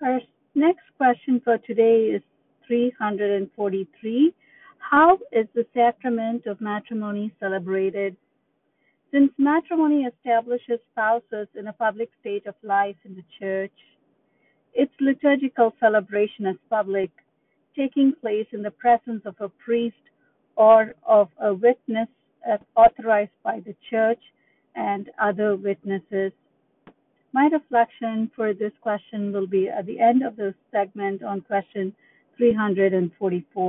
Our next question for today is 343. How is the sacrament of matrimony celebrated? Since matrimony establishes spouses in a public state of life in the church, its liturgical celebration is public, taking place in the presence of a priest or of a witness authorized by the church and other witnesses. My reflection for this question will be at the end of the segment on question 344.